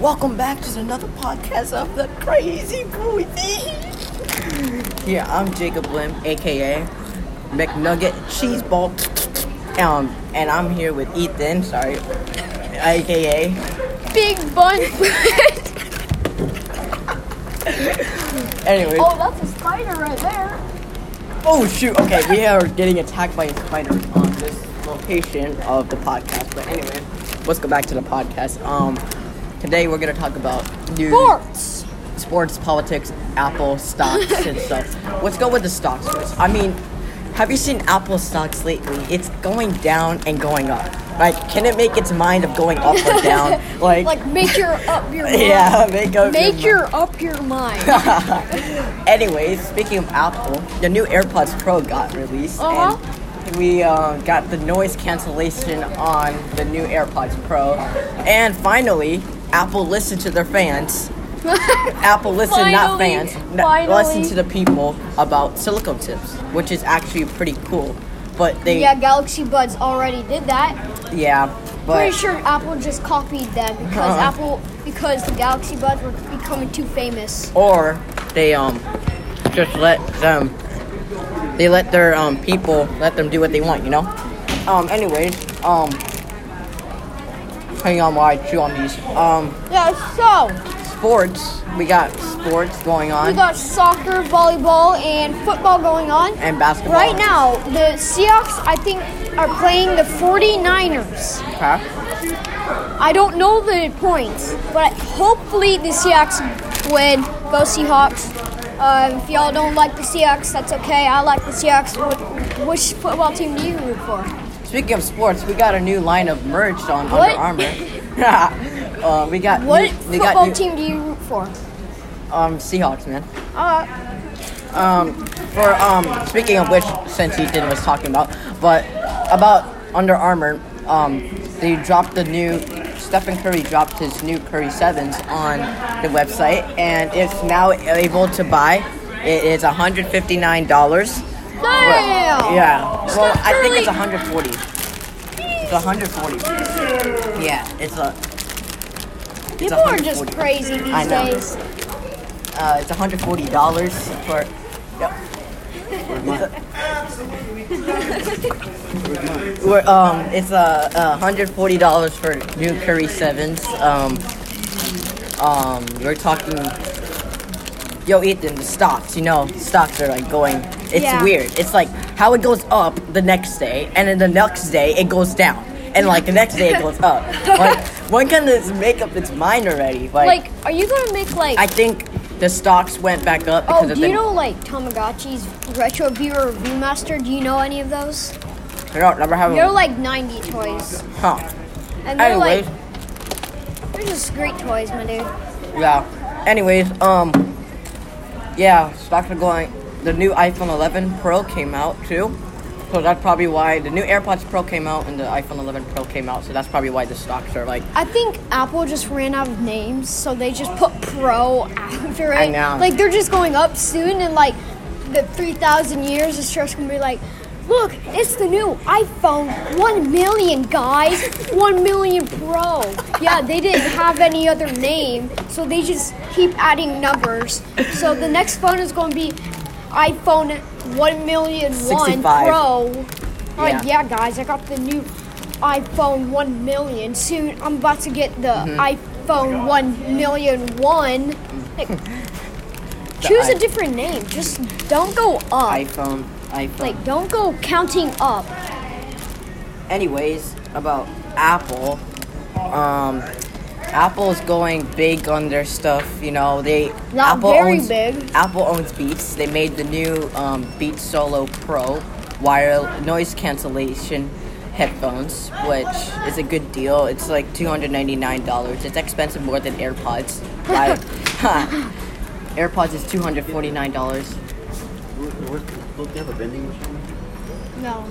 welcome back to another podcast of the Crazy Boys. yeah, I'm Jacob Lim, aka McNugget Cheeseball, um, and I'm here with Ethan. Sorry, aka Big bun. anyway. oh, that's a spider right there. Oh shoot! Okay, we are getting attacked by a spider on this location of the podcast. But anyway, let's go back to the podcast. Um, today we're gonna talk about new Sports. sports, politics, Apple stocks and stuff. Let's go with the stocks first. I mean, have you seen Apple stocks lately? It's going down and going up. Like, can it make its mind of going up or down? Like, Like make your up your mind. yeah, make up Make your your up your mind. Anyways, speaking of Apple, the new AirPods Pro got released, Uh-huh. and we uh, got the noise cancellation on the new AirPods Pro. And finally, Apple listened to their fans. Apple listened, not fans, finally. listened to the people about silicone tips, which is actually pretty cool. But they, yeah, Galaxy Buds already did that. yeah, but Pretty sure Apple just copied them because Uh-huh. Apple because the Galaxy Buds were becoming too famous. or they um just let them they let their um people let them do what they want you know um anyways um hang on while i chew on these um Yeah, so sports we got sports going on. we got soccer, volleyball, and football going on. and basketball Right now, the Seahawks, I think, are playing the 49ers. okay. I don't know the points, but hopefully the Seahawks win. Go Seahawks. Uh, if y'all don't like the Seahawks, that's okay. I like the Seahawks. Which football team do you root for? Speaking of sports we got a new line of merch on What? Under Armour uh, we got What new, we got football new, team do you root for? um seahawks man Uh, um, for um, speaking of which, since Ethan was talking about, but about Under Armour, um, they dropped the new. Stephen Curry dropped his new Curry Sevens on the website, and it's now able to buy. It is one hundred fifty nine dollars. damn! Yeah. Well, I think it's Curry- 140. It's 140. Yeah, it's a. it's People are just 140. crazy these I know. days. Uh, it's $140 for. Yep. We're, um, it's uh, uh, $140 for new Curry Sevens. Um, um, we're talking. Yo, Ethan, the stocks, you know, stocks are like going. It's Yeah. weird. It's like how it goes up the next day, and then the next day it goes down, and like the next day it goes up. Like, one can this make up its mind already. Like, are you gonna make like? I think the stocks went back up because oh, of do the. you know like Tamagotchi's Retro Viewer Review Master? Do you know any of those? I don't never have. They're like 90 toys, huh. and they're Anyways, like they're just great toys, my dude. yeah. Anyways, um, yeah, stocks are going. The new iPhone 11 Pro came out too, so that's probably why the new AirPods Pro came out and the iPhone 11 Pro came out. So that's probably why the stocks are like. I think Apple just ran out of names, so they just put Pro after it. I know. Like they're just going up soon, and like the 3,000 years, it's just gonna be like, look, it's the new iPhone 1 million, guys. 1 million Pro. Yeah, they didn't have any other name, so they just keep adding numbers. So the next phone is gonna be iPhone 1 million 1 65. Pro. Oh Yeah. yeah, guys, I got the new iPhone 1 million. Soon I'm about to get the Mm-hmm. iPhone 1 million 1. Like, choose i- a different name. Just don't go up. iPhone, iPhone. Like, don't go counting up. Anyways, about Apple, um, Apple's going big on their stuff. You know, they Not Apple very owns, big. Apple owns Beats. They made the new um, Beats Solo Pro wire noise cancellation headphones, which is a good deal. It's like two hundred ninety nine dollars. It's expensive more than AirPods. Right? AirPods is two hundred forty nine dollars. Don't they have a vending machine? No.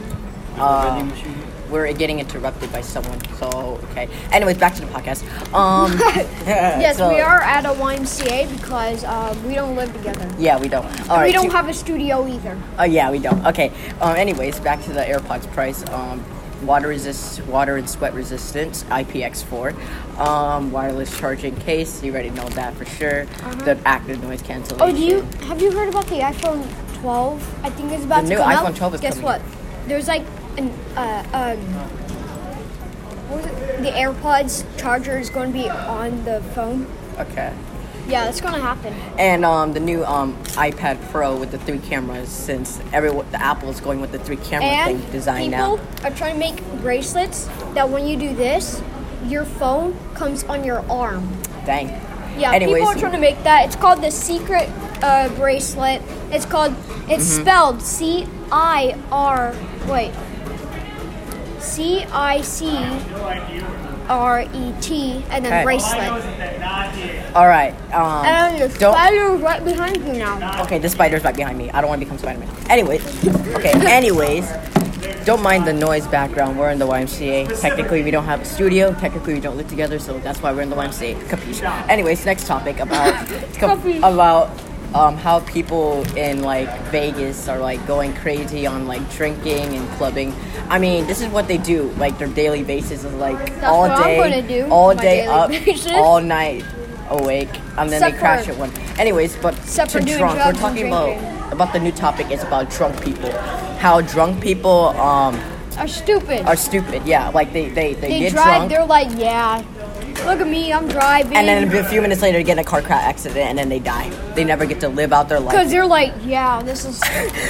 Uh, machine? we're getting interrupted by someone. So okay. Anyways, back to the podcast. Um, Yes, so- we are at a YMCA because uh, we don't live together. Yeah, we don't. All right. we don't have a studio either. Oh yeah, we don't. Okay. Um. Anyways, back to the AirPods price. Um, water resist, water and sweat resistance, IPX4. Um, wireless charging case. You already know that for sure. The active noise cancellation. Uh-huh. Oh, do you have you heard about the iPhone 12? I think it's about The to new come iPhone out. 12 is Guess coming what? There's like an uh, um, what was it? The AirPods charger is going to be on the phone. Okay. Yeah, that's going to happen. And um, the new um, iPad Pro with the three cameras, since every the Apple is going with the three camera And thing design people now. People are trying to make bracelets that when you do this, your phone comes on your arm. Dang. Yeah, Anyways, people are trying to make that. It's called the Cicret uh, bracelet. It's called. It's Mm-hmm. spelled C I R. Wait. C I C R E T and then Okay. bracelet. all right. Um, And the don't. spider right behind you now. Okay, the spider's right behind me. I don't want to become Spider-Man. Anyways, okay. Anyways, don't mind the noise background. We're in the YMCA. Technically, we don't have a studio. Technically, we don't live together, so that's why we're in the YMCA. Capiche? Anyways, next topic about about um, how people in like Vegas are like going crazy on like drinking and clubbing. I mean, this is what they do. Like their daily basis is like all what I'm day, all day up, basis. all night awake, and then Except they crash at one. Anyways, but Except to drunk, we're talking about about the new topic is about drunk people. How drunk people um Are stupid. are stupid. Yeah, like they they, they, they get drive. drunk. They're like, yeah. Look at me. I'm driving. and then a few minutes later, get in a car crash accident, and then they die. They never get to live out their life. Because they're like, yeah, this is.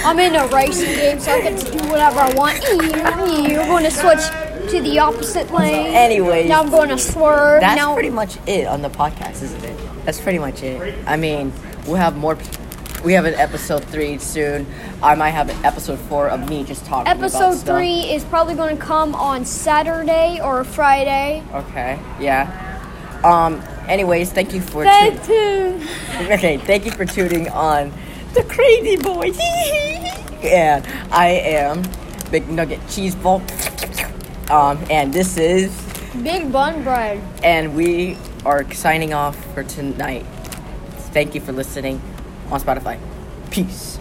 I'm in a racing game, so I get to do whatever I want. You're going to switch to the opposite lane. Anyways. now I'm going to swerve. That's now, pretty much it on the podcast, isn't it? That's pretty much it. I mean, we'll have more. We have an episode three soon. I might have an episode four of me just talking. about episode stuff. three is probably going to come on Saturday or Friday. Okay. Yeah. Um. Anyways, thank you for. Stay tu- tuned. okay. Thank you for tuning on the Crazy Boys. and I am Big Nugget Cheese Ball. Um. And this is. Big bun bread. And we are signing off for tonight. Thank you for listening on Spotify. Peace.